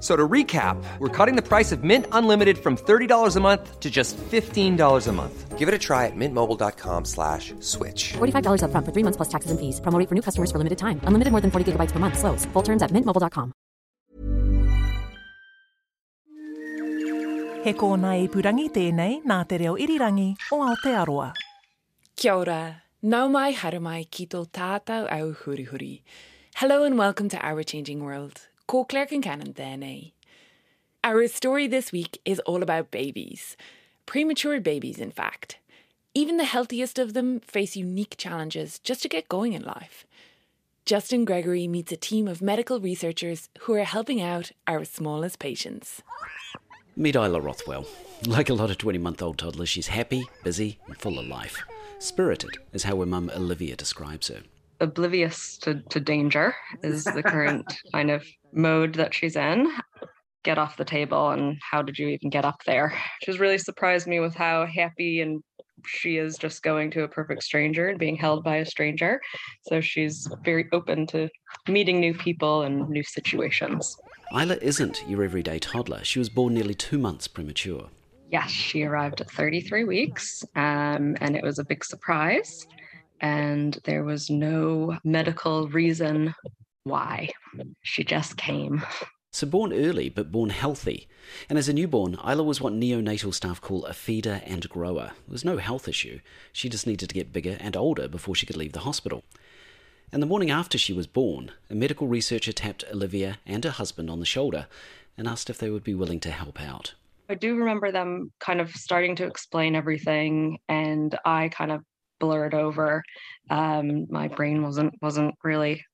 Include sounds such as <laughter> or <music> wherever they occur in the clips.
F- So to recap, we're cutting the price of Mint Unlimited from $30 a month to just $15 a month. Give it a try at mintmobile.com slash switch. $45 upfront for three months plus taxes and fees. Promo rate for new customers for limited time. Unlimited more than 40 gigabytes per month. Slows. Full terms at mintmobile.com. He kōna i purangi tēnei nā te reo irirangi o Aotearoa. Kia ora. Nau mai haere mai ki tō tātou au huri huri. Hello and welcome to Our Changing World. Ko Claire Concannon tēnei. Our story this week is all about babies. Premature babies, in fact. Even the healthiest of them face unique challenges just to get going in life. Justin Gregory meets a team of medical researchers who are helping out our smallest patients. Meet Isla Rothwell. Like a lot of 20 month old toddlers, she's happy, busy, and full of life. Spirited is how her mum Olivia describes her. oblivious to, to danger is the current <laughs> kind of mode that she's in. Get off the table and how did you even get up there? She's really surprised me with how happy and she is just going to a perfect stranger and being held by a stranger. So she's very open to meeting new people and new situations. Isla isn't your everyday toddler. She was born nearly two months premature. Yes, she arrived at 33 weeks um, and it was a big surprise. And there was no medical reason why. She just came. So born early, but born healthy. And as a newborn, Isla was what neonatal staff call a feeder and grower. There was no health issue. She just needed to get bigger and older before she could leave the hospital. And the morning after she was born, a medical researcher tapped Olivia and her husband on the shoulder and asked if they would be willing to help out. I do remember them kind of starting to explain everything, and I kind of blurred over. Um, my brain wasn't wasn't really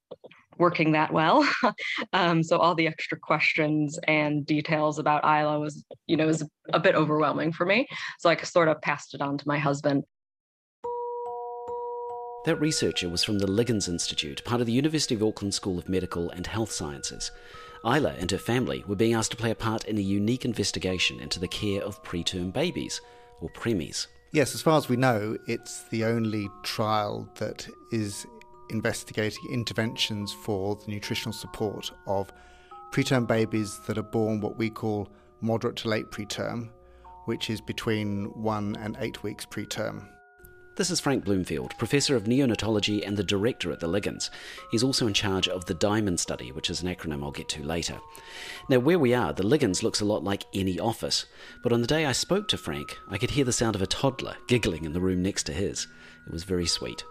working that well, <laughs> um, so all the extra questions and details about Isla was, you know, was a bit overwhelming for me. So I sort of passed it on to my husband. That researcher was from the Liggins Institute, part of the University of Auckland School of Medical and Health Sciences. Isla and her family were being asked to play a part in a unique investigation into the care of preterm babies, or preemies. Yes, as far as we know, it's the only trial that is investigating interventions for the nutritional support of preterm babies that are born what we call moderate to late preterm, which is between one and eight weeks preterm. This is Frank Bloomfield, Professor of Neonatology and the Director at the Liggins. He's also in charge of the Diamond Study, which is an acronym I'll get to later. Now, where we are, the Liggins looks a lot like any office, but on the day I spoke to Frank, I could hear the sound of a toddler giggling in the room next to his. It was very sweet.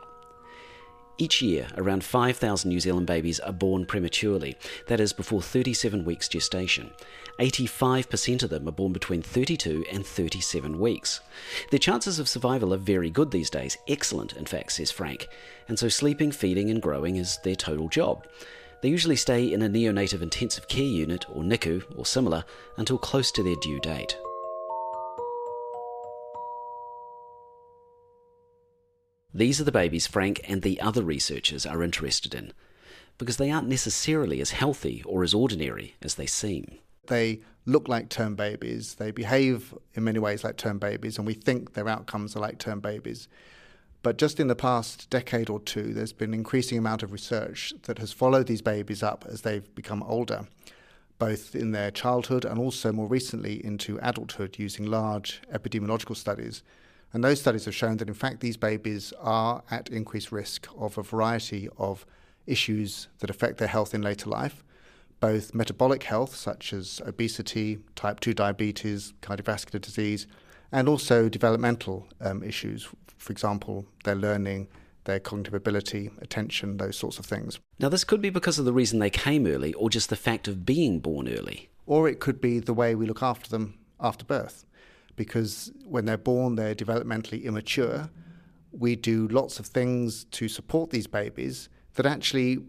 Each year, around 5,000 New Zealand babies are born prematurely, that is, before 37 weeks gestation. 85% of them are born between 32 and 37 weeks. Their chances of survival are very good these days, excellent, in fact, says Frank, and so sleeping, feeding, and growing is their total job. They usually stay in a neonatal intensive care unit, or NICU, or similar, until close to their due date. These are the babies Frank and the other researchers are interested in, because they aren't necessarily as healthy or as ordinary as they seem. They look like term babies, they behave in many ways like term babies, and we think their outcomes are like term babies. But just in the past decade or two, there's been an increasing amount of research that has followed these babies up as they've become older, both in their childhood and also more recently into adulthood using large epidemiological studies. And those studies have shown that, in fact, these babies are at increased risk of a variety of issues that affect their health in later life, both metabolic health, such as obesity, type 2 diabetes, cardiovascular disease, and also developmental um, issues, for example, their learning, their cognitive ability, attention, those sorts of things. Now, this could be because of the reason they came early or just the fact of being born early. Or it could be the way we look after them after birth, because when they're born, they're developmentally immature. We do lots of things to support these babies that actually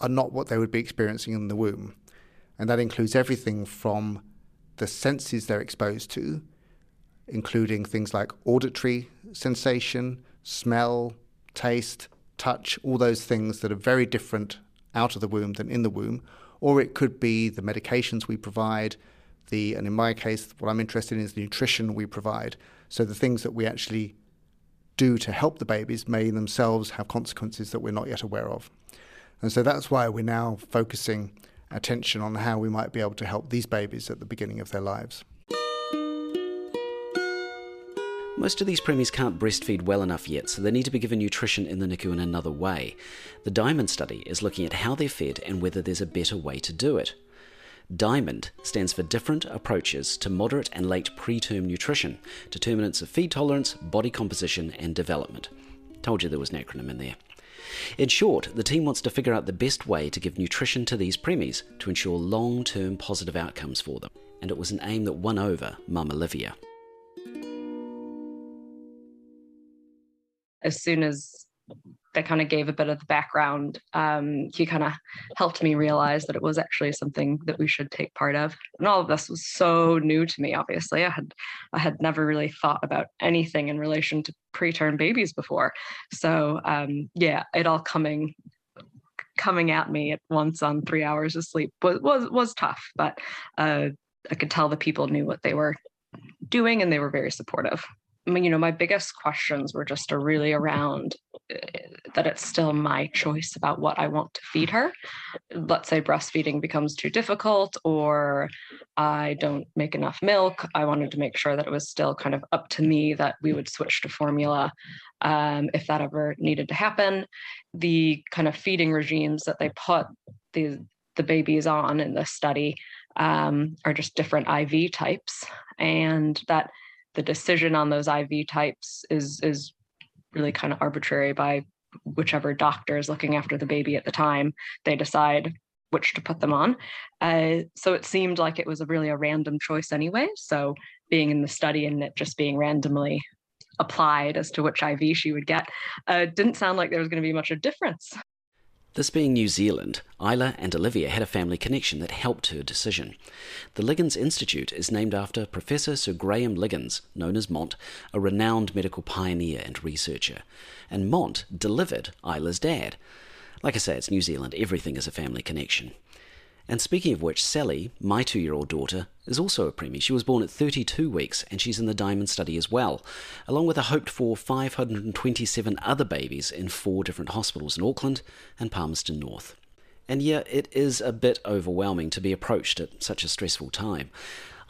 are not what they would be experiencing in the womb. And that includes everything from the senses they're exposed to, including things like auditory sensation, smell, taste, touch, all those things that are very different out of the womb than in the womb, or it could be the medications we provide, the and in my case, what I'm interested in is the nutrition we provide. So the things that we actually do to help the babies may themselves have consequences that we're not yet aware of. And so that's why we're now focusing attention on how we might be able to help these babies at the beginning of their lives. Most of these preemies can't breastfeed well enough yet, so they need to be given nutrition in the NICU in another way. The Diamond study is looking at how they're fed and whether there's a better way to do it. DIAMOND stands for Different Approaches to Moderate and Late Preterm Nutrition, Determinants of Feed Tolerance, Body Composition, and Development. Told you there was an acronym in there. In short, the team wants to figure out the best way to give nutrition to these preemies to ensure long term positive outcomes for them, and it was an aim that won over Mum Olivia. As soon as they kind of gave a bit of the background, um, he kind of helped me realize that it was actually something that we should take part of. And all of this was so new to me. Obviously, I had I had never really thought about anything in relation to preterm babies before. So um, yeah, it all coming coming at me at once on three hours of sleep was was was tough, but uh, I could tell the people knew what they were doing and they were very supportive I mean, you know my biggest questions were just really around uh, that it's still my choice about what i want to feed her. Let's say breastfeeding becomes too difficult or i don't make enough milk. I wanted to make sure that it was still kind of up to me that we would switch to formula um, if that ever needed to happen. The kind of feeding regimes that they put the the babies on in this study um, are just different iv types and that the decision on those IV types is is really kind of arbitrary by whichever doctor is looking after the baby at the time. They decide which to put them on. Uh, so it seemed like it was a really a random choice anyway. So being in the study and it just being randomly applied as to which IV she would get uh, didn't sound like there was going to be much of a difference. This being New Zealand, Isla and Olivia had a family connection that helped her decision. The Liggins Institute is named after Professor Sir Graham Liggins, known as Mont, a renowned medical pioneer and researcher. And Mont delivered Isla's dad. Like I say, it's New Zealand, everything is a family connection. And speaking of which, Sally, my two year old daughter, is also a preemie. She was born at 32 weeks and she's in the Diamond study as well, along with a hoped for 527 other babies in four different hospitals in Auckland and Palmerston North. And yeah, it is a bit overwhelming to be approached at such a stressful time.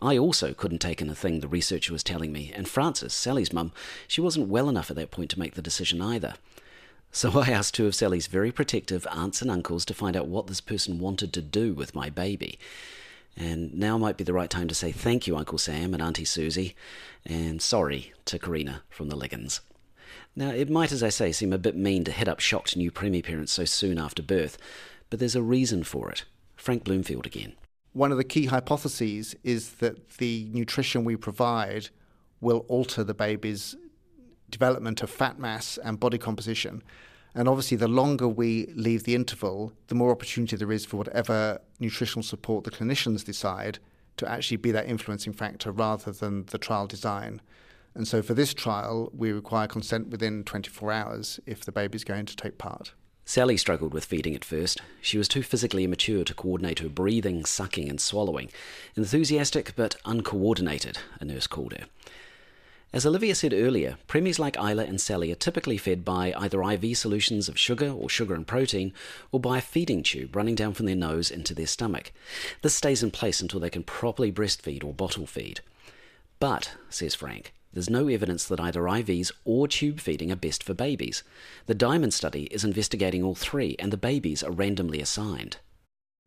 I also couldn't take in a thing the researcher was telling me, and Frances, Sally's mum, she wasn't well enough at that point to make the decision either. So I asked two of Sally's very protective aunts and uncles to find out what this person wanted to do with my baby. And now might be the right time to say thank you, Uncle Sam and Auntie Susie, and sorry to Karina from the Liggins. Now, it might, as I say, seem a bit mean to hit up shocked new preemie parents so soon after birth, but there's a reason for it. Frank Bloomfield again. One of the key hypotheses is that the nutrition we provide will alter the baby's development of fat mass and body composition. And obviously, the longer we leave the interval, the more opportunity there is for whatever nutritional support the clinicians decide to actually be that influencing factor rather than the trial design. And so, for this trial, we require consent within 24 hours if the baby is going to take part. Sally struggled with feeding at first. She was too physically immature to coordinate her breathing, sucking, and swallowing. Enthusiastic but uncoordinated, a nurse called her. As Olivia said earlier, preemies like Isla and Sally are typically fed by either IV solutions of sugar or sugar and protein, or by a feeding tube running down from their nose into their stomach. This stays in place until they can properly breastfeed or bottle feed. But, says Frank, there's no evidence that either IVs or tube feeding are best for babies. The Diamond study is investigating all three, and the babies are randomly assigned.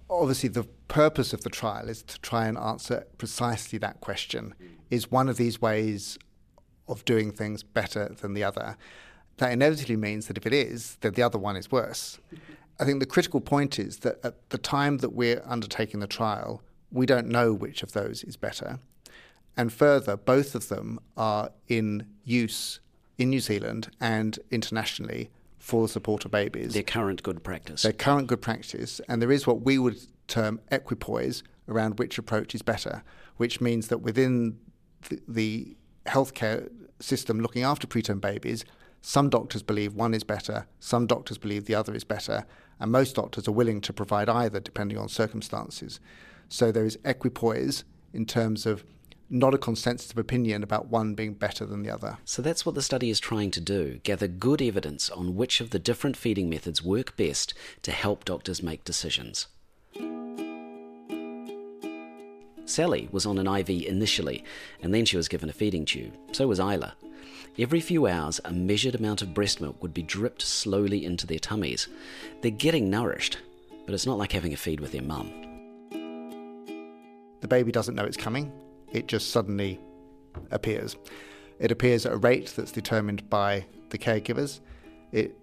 Obviously, the purpose of the trial is to try and answer precisely that question. Is one of these ways of doing things better than the other, that inevitably means that if it is, then the other one is worse. I think the critical point is that at the time that we're undertaking the trial, we don't know which of those is better. And further, both of them are in use in New Zealand and internationally for the support of babies. Their current good practice. Their current good practice. And there is what we would term equipoise around which approach is better, which means that within the, the healthcare system looking after preterm babies, Some doctors believe one is better, some doctors believe the other is better, and most doctors are willing to provide either depending on circumstances. So there is equipoise in terms of not a consensus of opinion about one being better than the other. So that's what the study is trying to do gather good evidence on which of the different feeding methods work best to help doctors make decisions. Sally was on an IV initially, and then she was given a feeding tube. So was Isla. Every few hours, a measured amount of breast milk would be dripped slowly into their tummies. They're getting nourished, but it's not like having a feed with their mum. The baby doesn't know it's coming, it just suddenly appears. It appears at a rate that's determined by the caregivers. It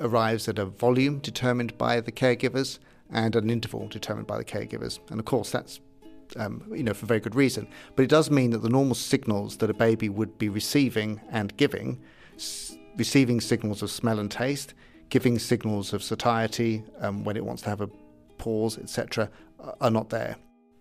arrives at a volume determined by the caregivers and an interval determined by the caregivers. And of course, that's um, you know, for very good reason. But it does mean that the normal signals that a baby would be receiving and giving, s- receiving signals of smell and taste, giving signals of satiety um, when it wants to have a pause, etc., are not there.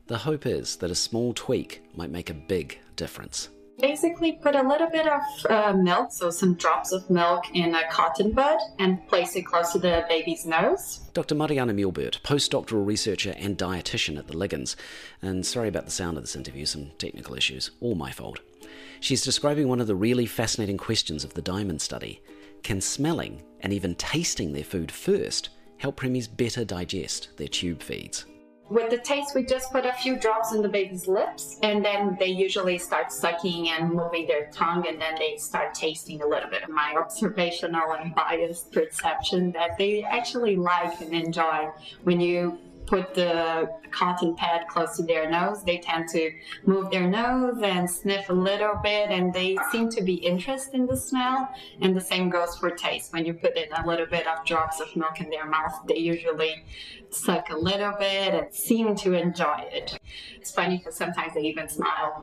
The hope is that a small tweak might make a big difference. Basically, put a little bit of uh, milk, so some drops of milk in a cotton bud, and place it close to the baby's nose. Dr. Mariana Muelbert, postdoctoral researcher and dietitian at the Liggins. And sorry about the sound of this interview, some technical issues, all my fault. She's describing one of the really fascinating questions of the Diamond study. Can smelling and even tasting their food first help preemies better digest their tube feeds? With the taste, we just put a few drops in the baby's lips, and then they usually start sucking and moving their tongue, and then they start tasting a little bit. My <laughs> observational and biased perception that they actually like and enjoy when you put the cotton pad close to their nose, they tend to move their nose and sniff a little bit, and they seem to be interested in the smell. And the same goes for taste. When you put in a little bit of drops of milk in their mouth, they usually suck a little bit and seem to enjoy it. It's funny because sometimes they even smile.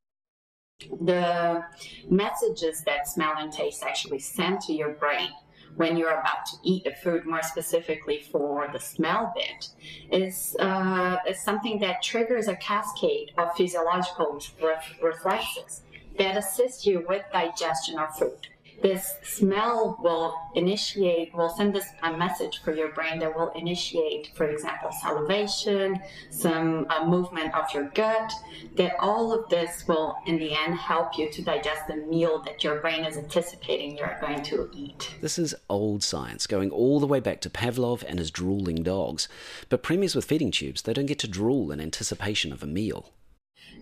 The messages that smell and taste actually send to your brain when you're about to eat the food, more specifically for the smell bit, is, uh, is something that triggers a cascade of physiological ref- reflexes that assist you with digestion of food this smell will initiate, will send this a message for your brain that will initiate, for example, salivation, some uh, movement of your gut. That all of this will, in the end, help you to digest the meal that your brain is anticipating you're going to eat. This is old science, going all the way back to Pavlov and his drooling dogs. But preemies with feeding tubes, they don't get to drool in anticipation of a meal.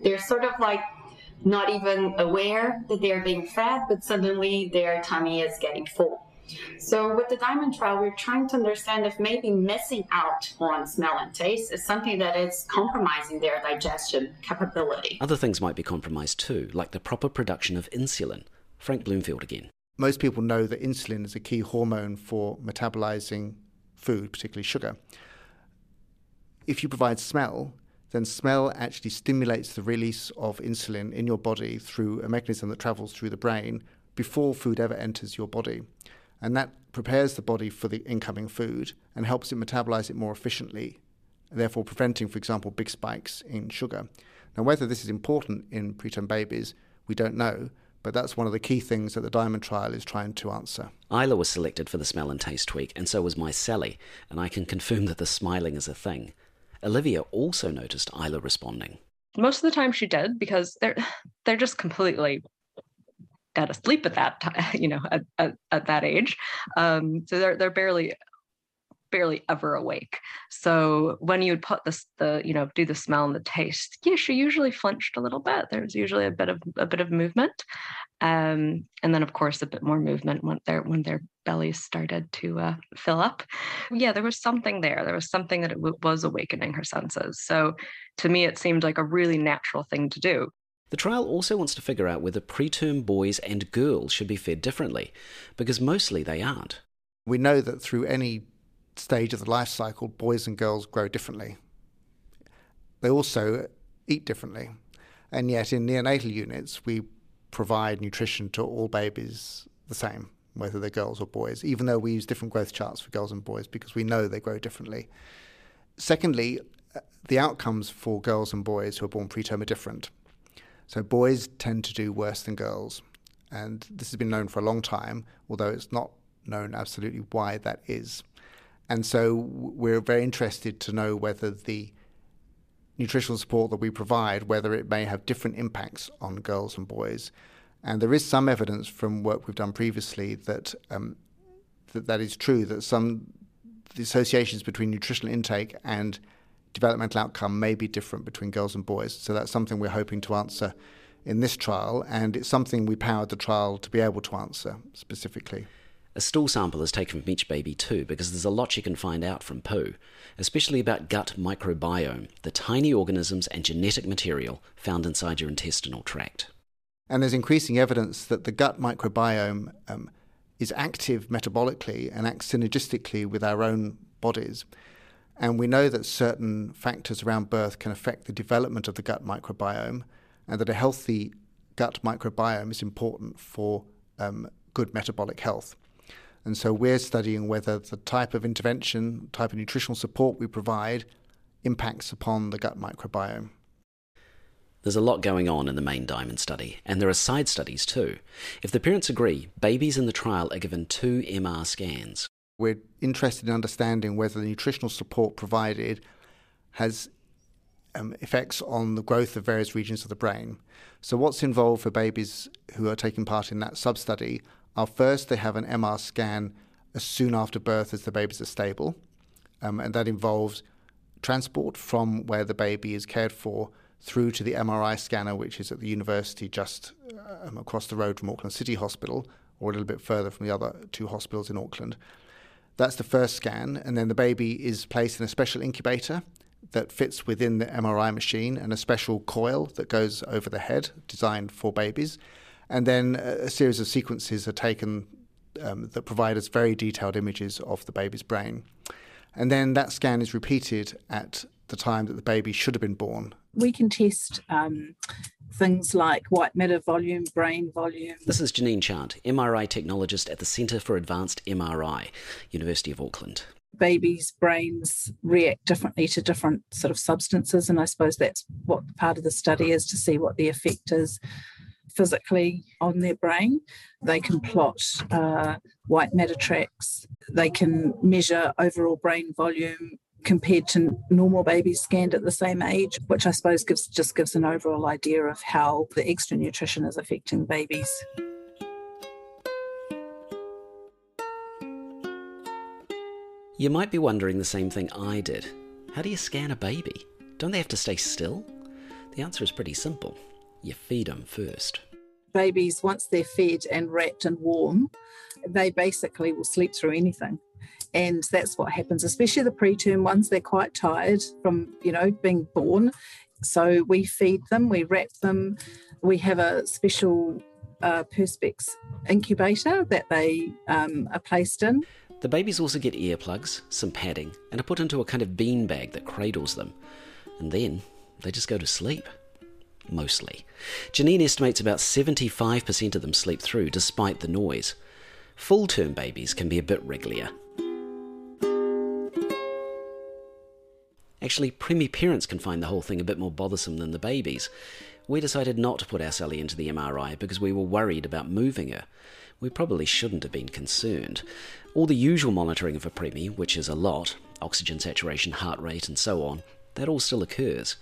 They're sort of like not even aware that they're being fed, but suddenly their tummy is getting full. So with the diamond trial, we're trying to understand if maybe missing out on smell and taste is something that is compromising their digestion capability. Other things might be compromised too, like the proper production of insulin. Frank Bloomfield again. Most people know that insulin is a key hormone for metabolizing food, particularly sugar. If you provide smell, then smell actually stimulates the release of insulin in your body through a mechanism that travels through the brain before food ever enters your body. And that prepares the body for the incoming food and helps it metabolize it more efficiently, therefore preventing, for example, big spikes in sugar. Now, whether this is important in preterm babies, we don't know, but that's one of the key things that the Diamond trial is trying to answer. Isla was selected for the smell and taste tweak, and so was my Sally, and I can confirm that the smiling is a thing. Olivia also noticed Isla responding. Most of the time she did because they're <sighs> they're just completely dead asleep at that time, <laughs> you know, at, at, at that age. Um, so they're they're barely barely ever awake. So when you would put this the you know do the smell and the taste, yeah, she usually flinched a little bit. There was usually a bit of a bit of movement, um, and then of course a bit more movement when their when their bellies started to uh, fill up. Yeah, there was something there. There was something that it w- was awakening her senses. So to me, it seemed like a really natural thing to do. The trial also wants to figure out whether preterm boys and girls should be fed differently, because mostly they aren't. We know that through any stage of the life cycle, boys and girls grow differently. They also eat differently. And yet, in neonatal units, we provide nutrition to all babies the same, whether they're girls or boys, even though we use different growth charts for girls and boys because we know they grow differently. Secondly, the outcomes for girls and boys who are born preterm are different. So, boys tend to do worse than girls, And this has been known for a long time, although it's not known absolutely why that is. And so we're very interested to know whether the nutritional support that we provide, whether it may have different impacts on girls and boys. And there is some evidence from work we've done previously that um, that, that is true, that some the associations between nutritional intake and developmental outcome may be different between girls and boys. So that's something we're hoping to answer in this trial, and it's something we powered the trial to be able to answer specifically. A stool sample is taken from each baby too, because there's a lot you can find out from poo, especially about gut microbiome, the tiny organisms and genetic material found inside your intestinal tract. And there's increasing evidence that the gut microbiome um, is active metabolically and acts synergistically with our own bodies. And we know that certain factors around birth can affect the development of the gut microbiome, and that a healthy gut microbiome is important for um, good metabolic health. And so we're studying whether the type of intervention, type of nutritional support we provide impacts upon the gut microbiome. There's a lot going on in the main diamond study, and there are side studies too. If the parents agree, babies in the trial are given two MR scans. We're interested in understanding whether the nutritional support provided has um, effects on the growth of various regions of the brain. So, what's involved for babies who are taking part in that sub study are first they have an MR scan as soon after birth as the babies are stable, um, and that involves transport from where the baby is cared for through to the MRI scanner, which is at the university just um, across the road from Auckland City Hospital, or a little bit further from the other two hospitals in Auckland. That's the first scan, and then the baby is placed in a special incubator that fits within the MRI machine and a special coil that goes over the head designed for babies. And then a series of sequences are taken um, that provide us very detailed images of the baby's brain. And then that scan is repeated at the time that the baby should have been born. We can test um, things like white matter volume, brain volume. This is Janine Chant, MRI technologist at the Centre for Advanced MRI, University of Auckland. Babies' brains react differently to different sort of substances, and I suppose that's what part of the study is to see what the effect is physically on their brain. They can plot uh, white matter tracks. They can measure overall brain volume compared to normal babies scanned at the same age, which I suppose gives just gives an overall idea of how the extra nutrition is affecting babies. You might be wondering the same thing I did. How do you scan a baby? Don't they have to stay still? The answer is pretty simple. You feed them first. Babies, once they're fed and wrapped and warm, they basically will sleep through anything. And that's what happens especially the preterm ones they're quite tired from you know being born. So we feed them we wrap them. We have a special uh, perspex incubator that they um, are placed in. The babies also get earplugs some padding and are put into a kind of bean bag that cradles them. And then they just go to sleep mostly janine estimates about 75% of them sleep through despite the noise full term babies can be a bit wrigglier Actually, preemie parents can find the whole thing a bit more bothersome than the babies. We decided not to put our Sally into the MRI because we were worried about moving her. We probably shouldn't have been concerned. All the usual monitoring of a preemie, which is a lot oxygen saturation, heart rate, and so on that all still occurs.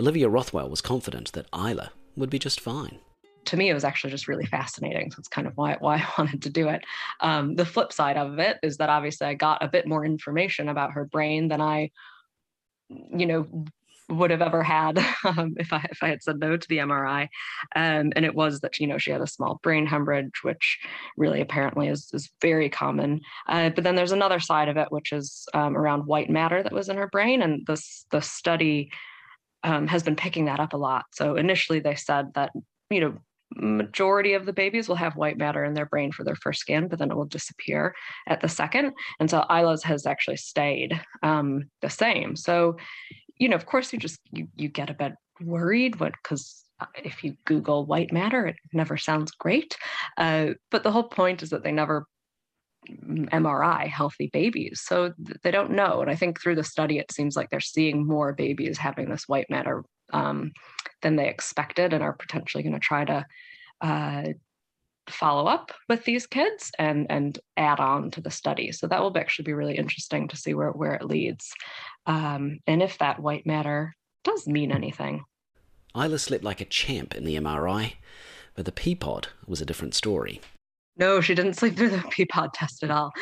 Olivia Rothwell was confident that Isla would be just fine to me, it was actually just really fascinating. So it's kind of why, why <laughs> I wanted to do it. Um, the flip side of it is that obviously I got a bit more information about her brain than I you know would have ever had <laughs> um, if I if I had said no to the MRI, um, and it was that you know she had a small brain hemorrhage, which really apparently is is very common. Uh, but then there's another side of it, which is um, around white matter that was in her brain, and this the study um, has been picking that up a lot. So initially they said that you know majority of the babies will have white matter in their brain for their first scan, but then it will disappear at the second. And so Isla's has actually stayed um, the same. So, you know, of course, you just you you get a bit worried, because uh, if you Google white matter, it never sounds great. Uh, but the whole point is that they never MRI healthy babies. So they don't know. And I think through the study, it seems like they're seeing more babies having this white matter um, than they expected and are potentially going to try to uh, follow up with these kids and and add on to the study. So that will actually be really interesting to see where where it leads, um, and if that white matter does mean anything. Isla slept like a champ in the MRI, but the Peapod was a different story. No, she didn't sleep through the <laughs> Peapod test at all.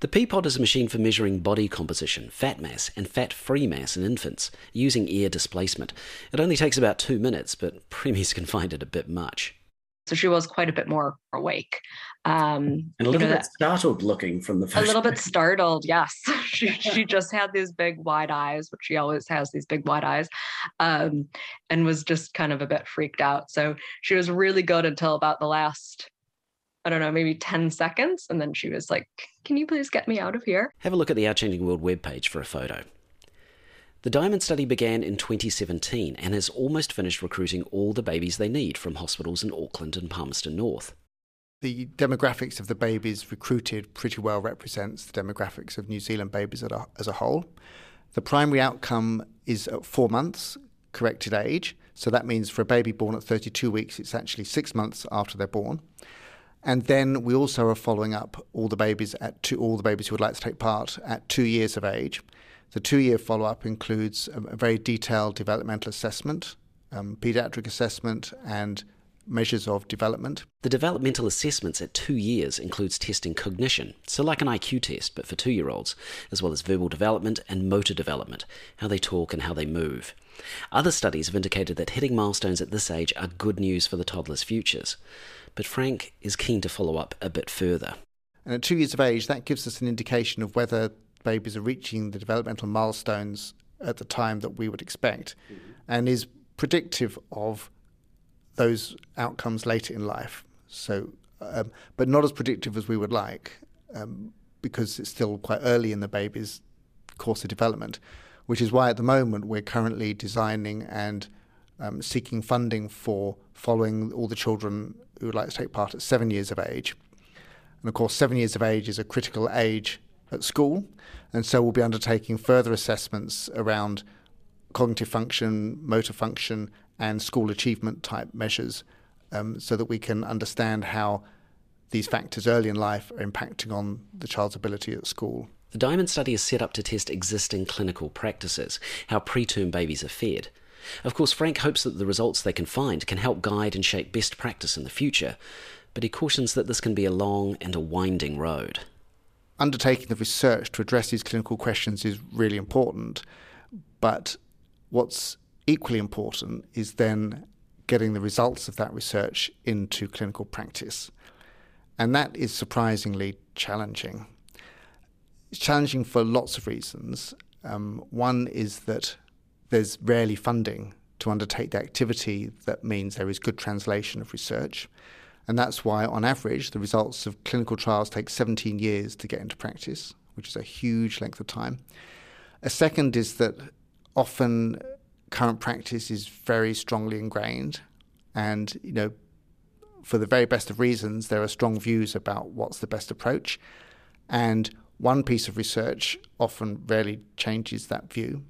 The Peapod is a machine for measuring body composition, fat mass, and fat free mass in infants using air displacement. It only takes about two minutes, but <laughs> preemies can find it a bit much. So she was quite a bit more awake. Um, and a little bit startled looking from the first. A little bit startled, yes. <laughs> she, she just had these big wide eyes, which she always has these big wide eyes, um, and was just kind of a bit freaked out. So she was really good until about the last I don't know, maybe 10 seconds. And then she was like, Can you please get me out of here? Have a look at the Our Changing World webpage for a photo. The Diamond study began in 2017 and has almost finished recruiting all the babies they need from hospitals in Auckland and Palmerston North. The demographics of the babies recruited pretty well represents the demographics of New Zealand babies as a whole. The primary outcome is at four months, corrected age. So that means for a baby born at 32 weeks, it's actually six months after they're born. And then we also are following up all the babies at two, all the babies who would like to take part at two years of age. The two-year follow-up includes a, very detailed developmental assessment, um, pediatric assessment, and measures of development. The developmental assessments at two years includes testing cognition, so like an IQ test, but for two-year-olds, as well as verbal development and motor development, how they talk and how they move. Other studies have indicated that hitting milestones at this age are good news for the toddler's futures but Frank is keen to follow up a bit further. And at two years of age, that gives us an indication of whether babies are reaching the developmental milestones at the time that we would expect mm-hmm. and is predictive of those outcomes later in life. So, um, but not as predictive as we would like um, because it's still quite early in the baby's course of development, which is why at the moment we're currently designing and um, seeking funding for following all the children who would like to take part at seven years of age. And of course, seven years of age is a critical age at school, and so we'll be undertaking further assessments around cognitive function, motor function, and school achievement type measures um, so that we can understand how these factors early in life are impacting on the child's ability at school. The Diamond study is set up to test existing clinical practices, how preterm babies are fed. Of course, Frank hopes that the results they can find can help guide and shape best practice in the future, but he cautions that this can be a long and a winding road. Undertaking the research to address these clinical questions is really important, but what's equally important is then getting the results of that research into clinical practice. And that is surprisingly challenging. It's challenging for lots of reasons. Um, one is that there's rarely funding to undertake the activity that means there is good translation of research. And that's why, on average, the results of clinical trials take 17 years to get into practice, which is a huge length of time. A second is that often current practice is very strongly ingrained, and you know, for the very best of reasons, there are strong views about what's the best approach. And one piece of research often rarely changes that view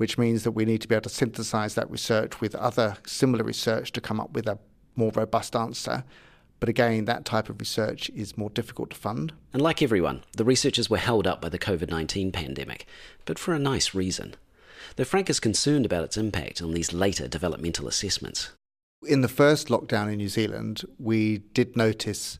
which means that we need to be able to synthesize that research with other similar research to come up with a more robust answer. But again, that type of research is more difficult to fund. And like everyone, the researchers were held up by the COVID 19 pandemic, but for a nice reason. Though Frank is concerned about its impact on these later developmental assessments. In the first lockdown in New Zealand, we did notice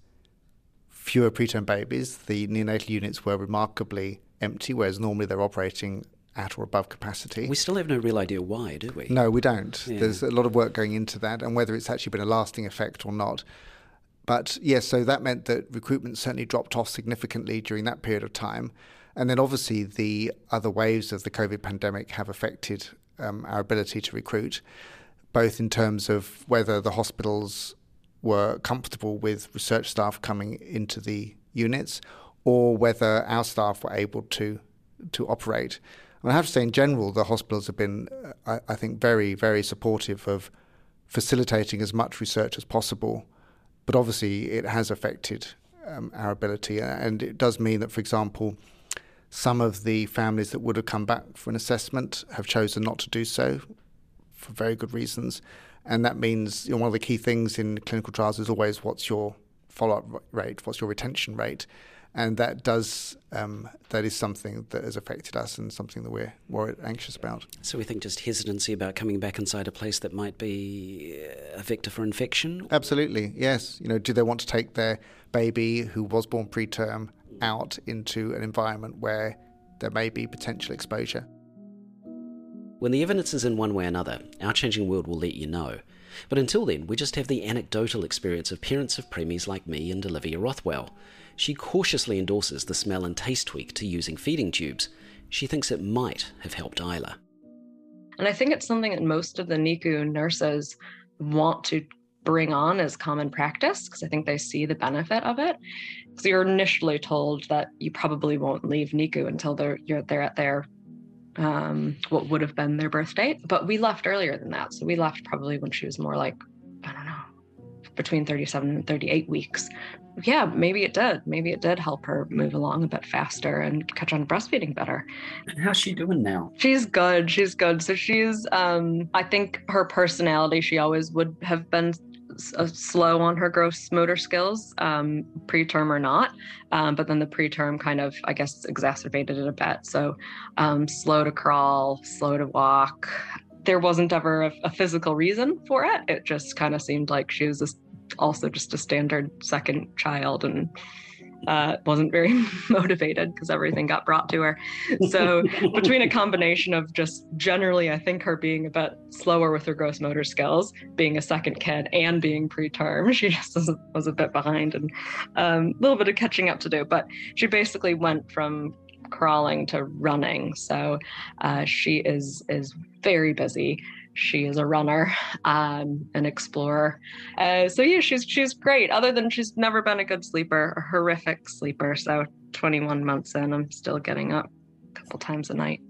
fewer preterm babies. The neonatal units were remarkably empty, whereas normally they're operating at or above capacity. We still have no real idea why, do we? No, we don't. Yeah. There's a lot of work going into that and whether it's actually been a lasting effect or not. But yes, so that meant that recruitment certainly dropped off significantly during that period of time. And then obviously the other waves of the COVID pandemic have affected um, our ability to recruit, both in terms of whether the hospitals were comfortable with research staff coming into the units or whether our staff were able to to operate. I have to say, in general, the hospitals have been, I, I think, very, very supportive of facilitating as much research as possible. But obviously, it has affected um, our ability, and it does mean that, for example, some of the families that would have come back for an assessment have chosen not to do so for very good reasons. And that means you know, one of the key things in clinical trials is always what's your follow up rate? What's your retention rate? And that does um, that is something that has affected us and something that we're worried anxious about. So we think just hesitancy about coming back inside a place that might be a vector for infection. Absolutely, yes. You know, do they want to take their baby who was born preterm out into an environment where there may be potential exposure? When the evidence is in one way or another, our changing world will let you know. But until then, we just have the anecdotal experience of parents of preemies like me and Olivia Rothwell. She cautiously endorses the smell and taste tweak to using feeding tubes. She thinks it might have helped Isla. And I think it's something that most of the NICU nurses want to bring on as common practice because I think they see the benefit of it. Because you're initially told that you probably won't leave NICU until they're you're they're at their um, what would have been their birth date. But we left earlier than that. So we left probably when she was more like, I don't know, between 37 and 38 weeks. Yeah, maybe it did. Maybe it did help her move along a bit faster and catch on breastfeeding better. And How's she doing now? She's good. She's good. So she's, um, I think her personality, she always would have been uh, slow on her gross motor skills, um, preterm or not. Um, but then the preterm kind of, I guess, exacerbated it a bit. So um, slow to crawl, slow to walk. There wasn't ever a, a physical reason for it. It just kind of seemed like she was just also just a standard second child and uh, wasn't very <laughs> motivated because everything got brought to her. So <laughs> between a combination of just generally, I think her being a bit slower with her gross motor skills, being a second kid, and being preterm, <laughs> she just was, was a bit behind and a um, little bit of catching up to do. But she basically went from crawling to running. So uh, she is is very busy she is a runner, um, an explorer. Uh, so yeah, she's she's great. Other than she's never been a good sleeper, a horrific sleeper. So 21 months in, I'm still getting up a couple times a night.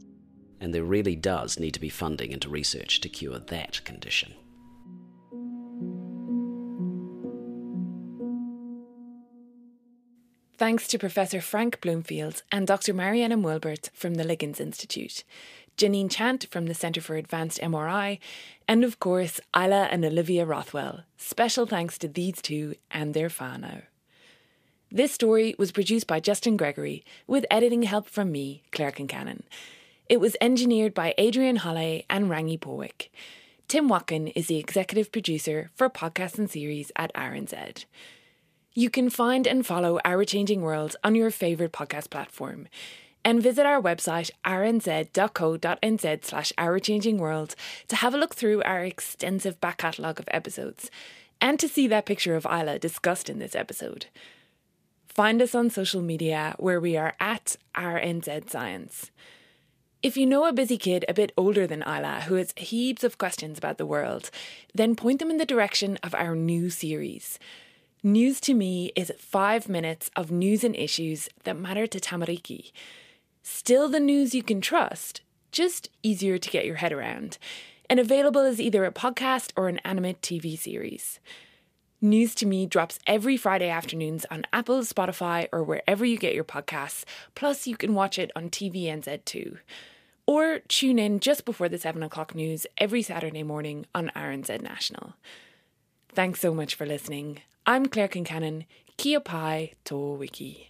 And there really does need to be funding into research to cure that condition. Thanks to Professor Frank Bloomfield and Dr. Mariana Muelbert from the Liggins Institute. Janine Chant from the Centre for Advanced MRI, and of course, Isla and Olivia Rothwell. Special thanks to these two and their whānau. This story was produced by Justin Gregory with editing help from me, Claire Concannon. It was engineered by Adrian Holle and Rangi Powick. Tim Watkin is the executive producer for podcasts and series at RNZ. You can find and follow Our Changing World on your favourite podcast platform and visit our website rnz.co.nz/slash/our-changing-worlds to have a look through our extensive back catalogue of episodes and to see that picture of Isla discussed in this episode. Find us on social media where we are at RNZ Science. If you know a busy kid a bit older than Isla who has heaps of questions about the world, then point them in the direction of our new series. News to Me is five minutes of news and issues that matter to Tamariki. Still the news you can trust, just easier to get your head around, and available as either a podcast or an animate TV series. News to Me drops every Friday afternoons on Apple, Spotify, or wherever you get your podcasts. Plus, you can watch it on TVNZ too. Or tune in just before the 7 o'clock news every Saturday morning on RNZ National. Thanks so much for listening. I'm Claire Concannon. Kia pai to wiki.